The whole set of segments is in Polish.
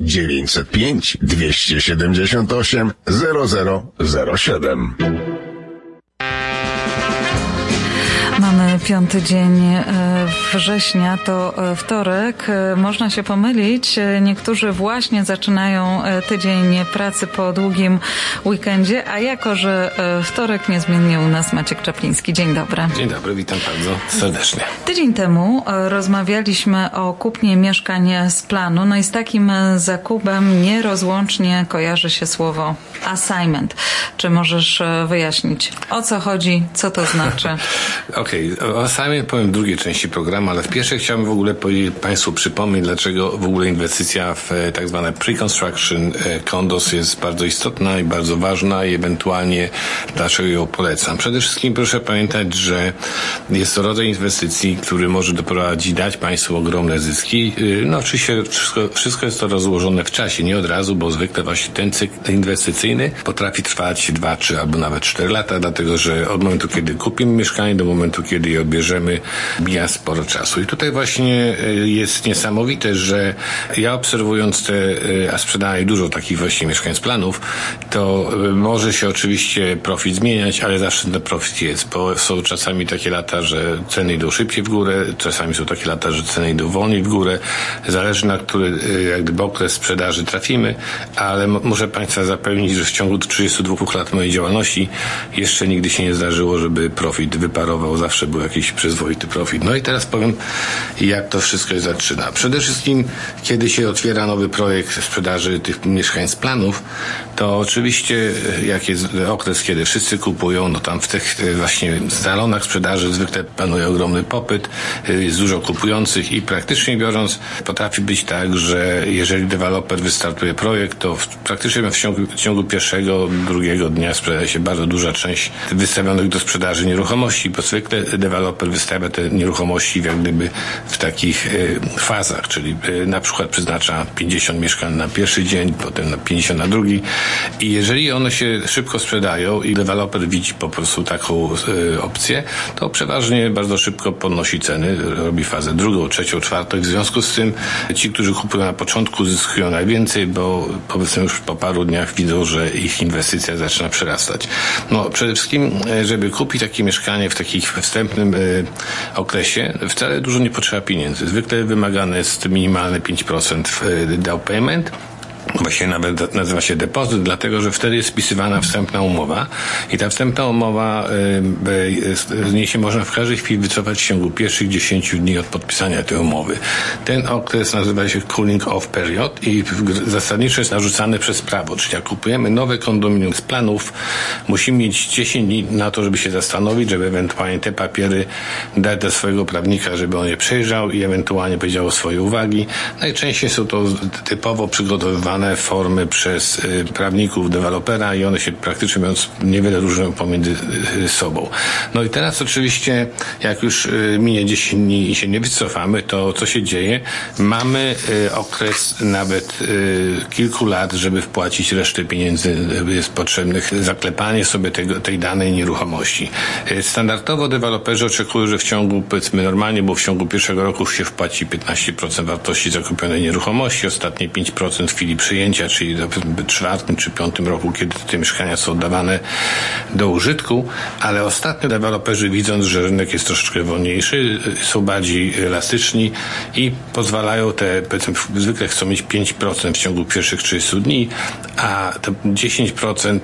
905 278 0007. piąty dzień e, września, to e, wtorek. E, można się pomylić. Niektórzy właśnie zaczynają tydzień pracy po długim weekendzie, a jako, że wtorek niezmiennie u nas Maciek Czapliński. Dzień dobry. Dzień dobry, witam bardzo serdecznie. Tydzień temu rozmawialiśmy o kupnie mieszkań z planu, no i z takim zakupem nierozłącznie kojarzy się słowo assignment. Czy możesz wyjaśnić, o co chodzi, co to znaczy? Okej, okay. o samej powiem w drugiej części programu, ale w pierwszej chciałbym w ogóle Państwu przypomnieć, dlaczego w ogóle inwestycja w e, tak zwane pre-construction e, condos jest bardzo istotna i bardzo ważna i ewentualnie dlaczego ją polecam. Przede wszystkim proszę pamiętać, że jest to rodzaj inwestycji, który może doprowadzić, dać Państwu ogromne zyski. E, no oczywiście wszystko, wszystko jest to rozłożone w czasie, nie od razu, bo zwykle właśnie ten cykl inwestycyjny potrafi trwać 2, 3 albo nawet 4 lata, dlatego że od momentu, kiedy kupimy mieszkanie do momentu, kiedy je odbierzemy, mija sporo czasu. I tutaj właśnie e, jest niesamowite, że ja obserwując te, e, a sprzedałem dużo takich właśnie mieszkań planów, to e, może się oczywiście profit zmieniać, ale zawsze ten profit jest, bo są czasami takie lata, że ceny idą szybciej w górę, czasami są takie lata, że ceny idą wolniej w górę. Zależy na który jak gdyby okres sprzedaży trafimy, ale muszę Państwa zapewnić, że w ciągu 32 lat mojej działalności jeszcze nigdy się nie zdarzyło, żeby profit wyparował zawsze był jakiś przyzwoity profit. No i teraz powiem, jak to wszystko się zaczyna. Przede wszystkim, kiedy się otwiera nowy projekt sprzedaży tych mieszkań z planów, to oczywiście, jak jest okres, kiedy wszyscy kupują, no tam w tych właśnie salonach sprzedaży zwykle panuje ogromny popyt, jest dużo kupujących i praktycznie biorąc, potrafi być tak, że jeżeli deweloper wystartuje projekt, to w, praktycznie w ciągu, w ciągu pierwszego, drugiego dnia sprzedaje się bardzo duża część wystawionych do sprzedaży nieruchomości, bo zwykle deweloper wystawia te nieruchomości jak gdyby w takich e, fazach, czyli e, na przykład przeznacza 50 mieszkań na pierwszy dzień, potem na 50 na drugi. I jeżeli one się szybko sprzedają i deweloper widzi po prostu taką e, opcję, to przeważnie bardzo szybko podnosi ceny, robi fazę drugą, trzecią, czwartą. W związku z tym ci, którzy kupują na początku zyskują najwięcej, bo powiedzmy już po paru dniach widzą, że ich inwestycja zaczyna przerastać. No przede wszystkim, żeby kupić takie mieszkanie w takich wstępnym y, okresie wcale dużo nie potrzeba pieniędzy. Zwykle wymagane jest minimalne 5% y, down payment Właśnie nawet nazywa się depozyt, dlatego że wtedy jest spisywana wstępna umowa i ta wstępna umowa z niej się można w każdej chwili wycofać w ciągu pierwszych 10 dni od podpisania tej umowy. Ten okres nazywa się cooling off period i zasadniczo jest narzucany przez prawo, czyli jak kupujemy nowe kondominium z planów, musimy mieć 10 dni na to, żeby się zastanowić, żeby ewentualnie te papiery dać do swojego prawnika, żeby on je przejrzał i ewentualnie powiedział swoje uwagi. Najczęściej są to typowo przygotowywane formy przez y, prawników dewelopera i one się praktycznie mówiąc niewiele różnią pomiędzy y, sobą. No i teraz oczywiście, jak już y, minie 10 dni i się nie wycofamy, to co się dzieje? Mamy okres nawet kilku lat, żeby wpłacić resztę pieniędzy jest potrzebnych, zaklepanie sobie tego, tej danej nieruchomości. Standardowo deweloperzy oczekują, że w ciągu, powiedzmy normalnie, bo w ciągu pierwszego roku się wpłaci 15% wartości zakupionej nieruchomości, ostatnie 5% w chwili przyjęcia, czyli w czwartym czy piątym roku, kiedy te mieszkania są oddawane do użytku, ale ostatnio deweloperzy widząc, że rynek jest troszeczkę wolniejszy, są bardziej elastyczni i pozwalają te, powiedzmy, zwykle chcą mieć 5% w ciągu pierwszych 30 dni, a te 10%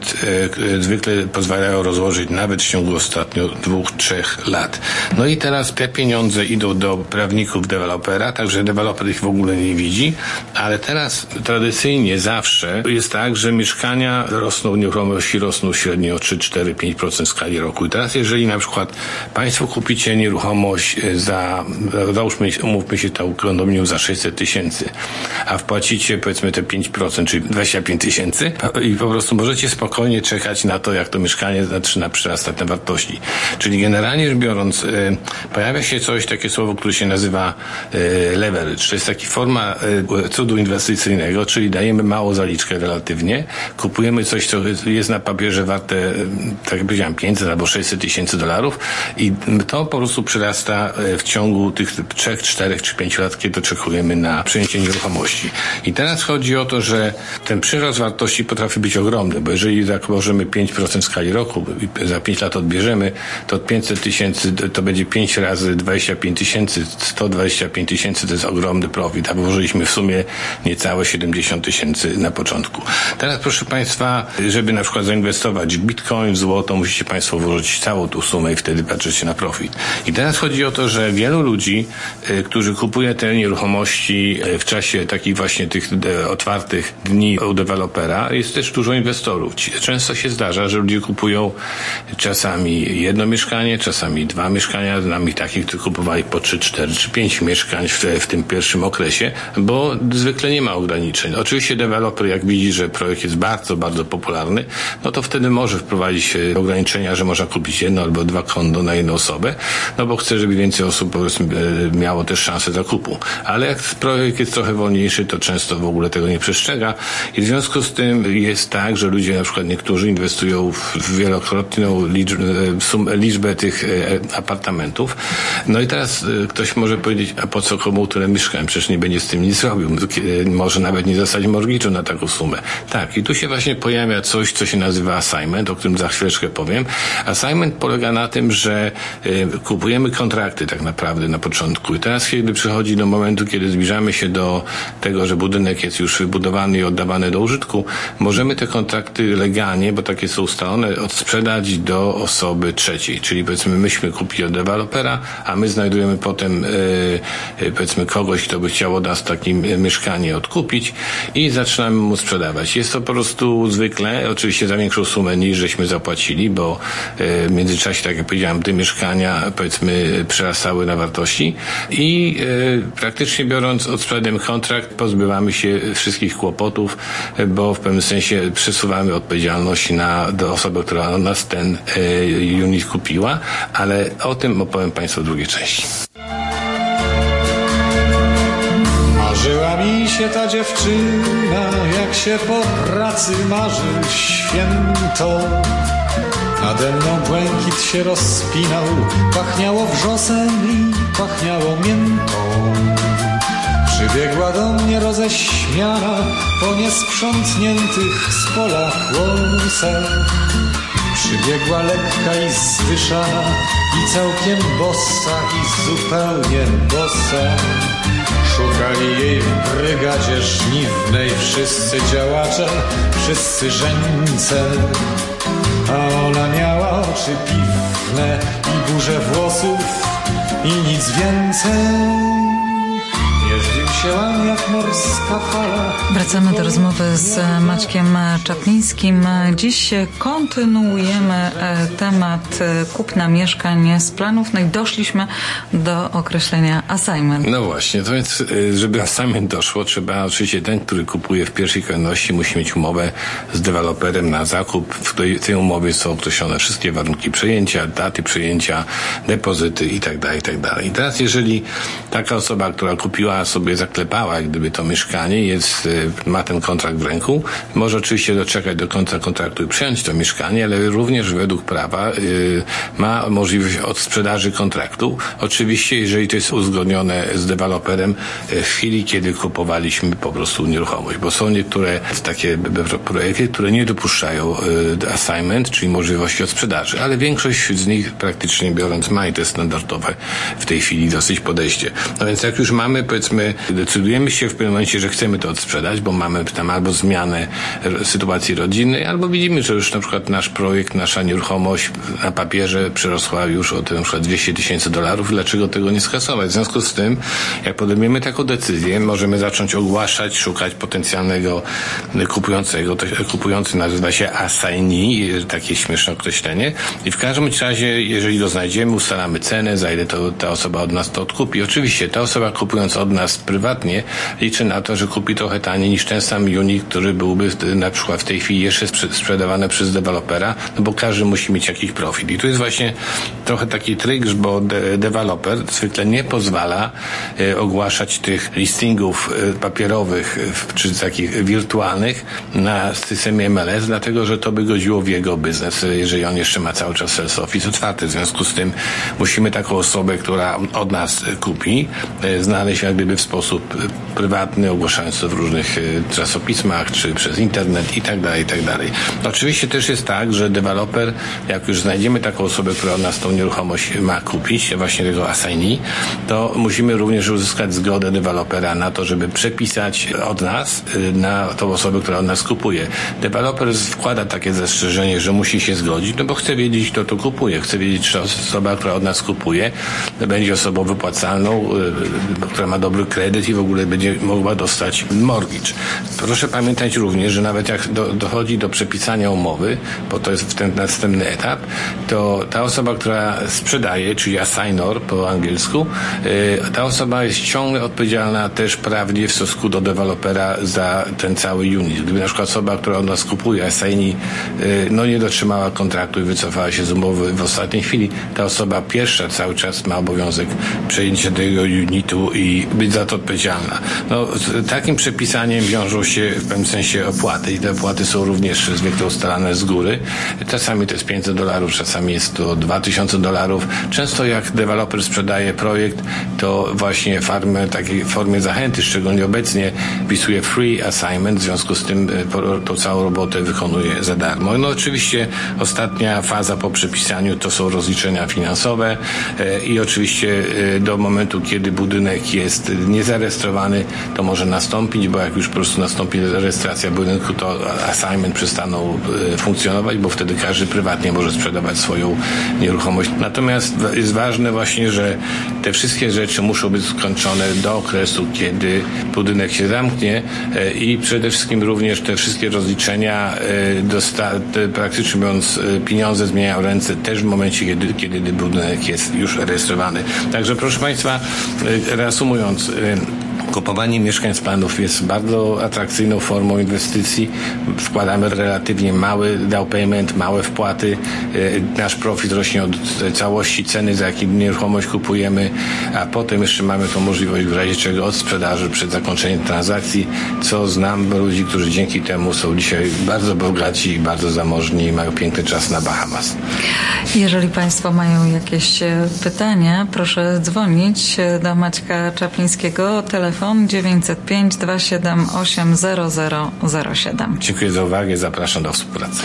e, zwykle pozwalają rozłożyć nawet w ciągu ostatnio dwóch, trzech lat. No i teraz te pieniądze idą do prawników dewelopera, także deweloper ich w ogóle nie widzi, ale teraz tradycyjnie tradycyjnie zawsze jest tak, że mieszkania rosną, nieruchomości rosną średnio o 3, 4, 5% w skali roku. I teraz jeżeli na przykład Państwo kupicie nieruchomość e, za, załóżmy, umówmy się to kondominium za 600 tysięcy, a wpłacicie powiedzmy te 5%, czyli 25 tysięcy i po prostu możecie spokojnie czekać na to, jak to mieszkanie zaczyna przyrastać na wartości. Czyli generalnie rzecz biorąc, e, pojawia się coś, takie słowo, które się nazywa e, leverage. To jest taka forma cudu inwestycyjnego, czyli daje dajemy małą zaliczkę relatywnie, kupujemy coś, co jest na papierze warte, tak jak powiedziałem, 500 albo 600 tysięcy dolarów i to po prostu przyrasta w ciągu tych 3, 4 czy 5 lat, kiedy oczekujemy na przejęcie nieruchomości. I teraz chodzi o to, że ten przyrost wartości potrafi być ogromny, bo jeżeli założymy 5% w skali roku i za 5 lat odbierzemy, to 500 tysięcy to będzie 5 razy 25 tysięcy, 125 tysięcy to jest ogromny profit, a włożyliśmy w sumie niecałe 70 tysięcy na początku. Teraz proszę Państwa, żeby na przykład zainwestować w bitcoin, w złoto, musicie Państwo włożyć całą tą sumę i wtedy patrzycie na profit. I teraz chodzi o to, że wielu ludzi, y, którzy kupuje te nieruchomości y, w czasie takich właśnie tych y, otwartych dni u dewelopera, jest też dużo inwestorów. Często się zdarza, że ludzie kupują czasami jedno mieszkanie, czasami dwa mieszkania. Znam ich takich, którzy kupowali po trzy, cztery czy pięć mieszkań w, w tym pierwszym okresie, bo zwykle nie ma ograniczeń. Oczywiście deweloper, jak widzi, że projekt jest bardzo, bardzo popularny, no to wtedy może wprowadzić e, ograniczenia, że można kupić jedno albo dwa kondo na jedną osobę, no bo chce, żeby więcej osób e, miało też szansę zakupu. Ale jak projekt jest trochę wolniejszy, to często w ogóle tego nie przestrzega i w związku z tym jest tak, że ludzie, na przykład niektórzy inwestują w wielokrotną liczbę, liczbę tych e, apartamentów. No i teraz ktoś może powiedzieć, a po co komu tyle mieszkań? Przecież nie będzie z tym nic robił. Może nawet nie mortgage'u na taką sumę. Tak, i tu się właśnie pojawia coś, co się nazywa assignment, o którym za chwileczkę powiem. Assignment polega na tym, że kupujemy kontrakty tak naprawdę na początku. I teraz, kiedy przychodzi do momentu, kiedy zbliżamy się do tego, że budynek jest już wybudowany i oddawany do użytku, możemy te kontrakty legalnie, bo takie są ustalone, odsprzedać do osoby trzeciej. Czyli powiedzmy, myśmy kupili od dewelopera, a my znajdujemy potem yy, powiedzmy kogoś, kto by chciał od nas takie mieszkanie odkupić i zaczynamy mu sprzedawać. Jest to po prostu zwykle, oczywiście za większą sumę niż żeśmy zapłacili, bo yy, w międzyczasie, tak jak powiedziałem, te mieszkania powiedzmy przerastały na wartości i yy, praktycznie biorąc odsprzedajemy kontrakt, pozbywamy się wszystkich kłopotów, bo w pewnym sensie przesuwamy odpowiedzialność na, do osoby, która od nas ten unit kupiła, ale o tym opowiem Państwu w drugiej części. Mi się ta dziewczyna, jak się po pracy marzy święto. Nade mną błękit się rozpinał, pachniało wrzosem i pachniało miętą. Przybiegła do mnie roześmiana po niesprzątniętych z pola kłosach. Przybiegła lekka i zwyszana i całkiem bossa i zupełnie bossa. Szukali jej w brygadzie żniwnej wszyscy działacze, wszyscy żeńce. A ona miała oczy piwne i burzę włosów i nic więcej. Wracamy do rozmowy z Maćkiem Czaplińskim. Dziś kontynuujemy e, temat e, kupna mieszkań z planów. No i doszliśmy do określenia assignment. No właśnie, to więc, e, żeby assignment doszło, trzeba oczywiście ten, który kupuje w pierwszej kolejności, musi mieć umowę z deweloperem na zakup. W tej, tej umowie są określone wszystkie warunki przejęcia, daty przejęcia, depozyty itd., tak itd. Tak I teraz, jeżeli taka osoba, która kupiła sobie zaklepała jak gdyby to mieszkanie, jest, y, ma ten kontrakt w ręku, może oczywiście doczekać do końca kontraktu i przyjąć to mieszkanie, ale również według prawa y, ma możliwość odsprzedaży kontraktu. Oczywiście, jeżeli to jest uzgodnione z deweloperem y, w chwili, kiedy kupowaliśmy po prostu nieruchomość, bo są niektóre takie projekty, które nie dopuszczają assignment, czyli możliwości odsprzedaży, ale większość z nich praktycznie biorąc ma i jest standardowe w tej chwili dosyć podejście. No więc jak już mamy powiedzmy decydujemy się w pewnym momencie, że chcemy to odsprzedać, bo mamy tam albo zmianę sytuacji rodzinnej, albo widzimy, że już na przykład nasz projekt, nasza nieruchomość na papierze przerosła już o na przykład 200 tysięcy dolarów, dlaczego tego nie skasować? W związku z tym, jak podejmiemy taką decyzję, możemy zacząć ogłaszać, szukać potencjalnego kupującego. Kupujący nazywa się assignee, takie śmieszne określenie. I w każdym razie, jeżeli go znajdziemy, ustalamy cenę, za ile to, ta osoba od nas to odkupi. Oczywiście ta osoba kupując od nas prywatnie liczy na to, że kupi trochę taniej niż ten sam unit, który byłby na przykład w tej chwili jeszcze sprzedawany przez dewelopera, no bo każdy musi mieć jakiś profit. I tu jest właśnie trochę taki tryk, bo de deweloper zwykle nie pozwala e, ogłaszać tych listingów e, papierowych e, czy takich wirtualnych na systemie MLS, dlatego że to by godziło w jego biznes, jeżeli on jeszcze ma cały czas sales office otwarty. W związku z tym musimy taką osobę, która od nas kupi, znaleźć jak gdyby w sposób prywatny, ogłaszając to w różnych czasopismach, czy przez internet i tak dalej, i tak dalej. Oczywiście też jest tak, że deweloper, jak już znajdziemy taką osobę, która od nas tą nieruchomość ma kupić, właśnie tego assignee, to musimy również uzyskać zgodę dewelopera na to, żeby przepisać od nas y, na tą osobę, która od nas kupuje. Deweloper wkłada takie zastrzeżenie, że musi się zgodzić, no bo chce wiedzieć, kto to kupuje. Chce wiedzieć, czy osoba, która od nas kupuje, będzie osobą wypłacalną, y, która ma dobry kredyt i w ogóle będzie mogła dostać mortgage. Proszę pamiętać również, że nawet jak do, dochodzi do przepisania umowy, bo to jest ten następny etap, to ta osoba, która sprzedaje, czyli assignor po angielsku, y, ta osoba jest ciągle odpowiedzialna też prawnie w stosunku do dewelopera za ten cały unit. Gdyby na przykład osoba, która od nas kupuje assignee, y, no nie dotrzymała kontraktu i wycofała się z umowy w ostatniej chwili, ta osoba pierwsza cały czas ma obowiązek przejęcia tego unitu i być za to odpowiedzialna. No, z takim przepisaniem wiążą się w pewnym sensie opłaty i te opłaty są również zwykle ustalane z góry. Czasami to jest 500 dolarów, czasami jest to 2000 dolarów. Często jak deweloper sprzedaje projekt, to właśnie farmę takiej formie zachęty, szczególnie obecnie wpisuje free assignment, w związku z tym e, tą całą robotę wykonuje za darmo. No oczywiście ostatnia faza po przepisaniu to są rozliczenia finansowe e, i oczywiście e, do momentu, kiedy budynek jest niezarejestrowany, to może nastąpić, bo jak już po prostu nastąpi rejestracja budynku, to assignment przestaną funkcjonować, bo wtedy każdy prywatnie może sprzedawać swoją nieruchomość. Natomiast jest ważne właśnie, że te wszystkie rzeczy muszą być skończone do okresu, kiedy budynek się zamknie e, i przede wszystkim również te wszystkie rozliczenia, e, praktycznie e, pieniądze zmieniają ręce też w momencie, kiedy, kiedy budynek jest już rejestrowany. Także proszę Państwa, reasumując, Kupowanie mieszkań z planów jest bardzo atrakcyjną formą inwestycji. Wkładamy relatywnie mały down payment, małe wpłaty. E, nasz profit rośnie od całości ceny, za jakim nieruchomość kupujemy, a potem jeszcze mamy tą możliwość w razie czego od sprzedaży przed zakończeniem transakcji, co znam ludzi, którzy dzięki temu są dzisiaj bardzo bogaci i bardzo zamożni i mają piękny czas na Bahamas. Jeżeli Państwo mają jakieś e, pytania, proszę dzwonić e, do Maćka Czaplińskiego. Telefon telefon 905 278 0007. Dziękuję za uwagę, zapraszam do współpracy.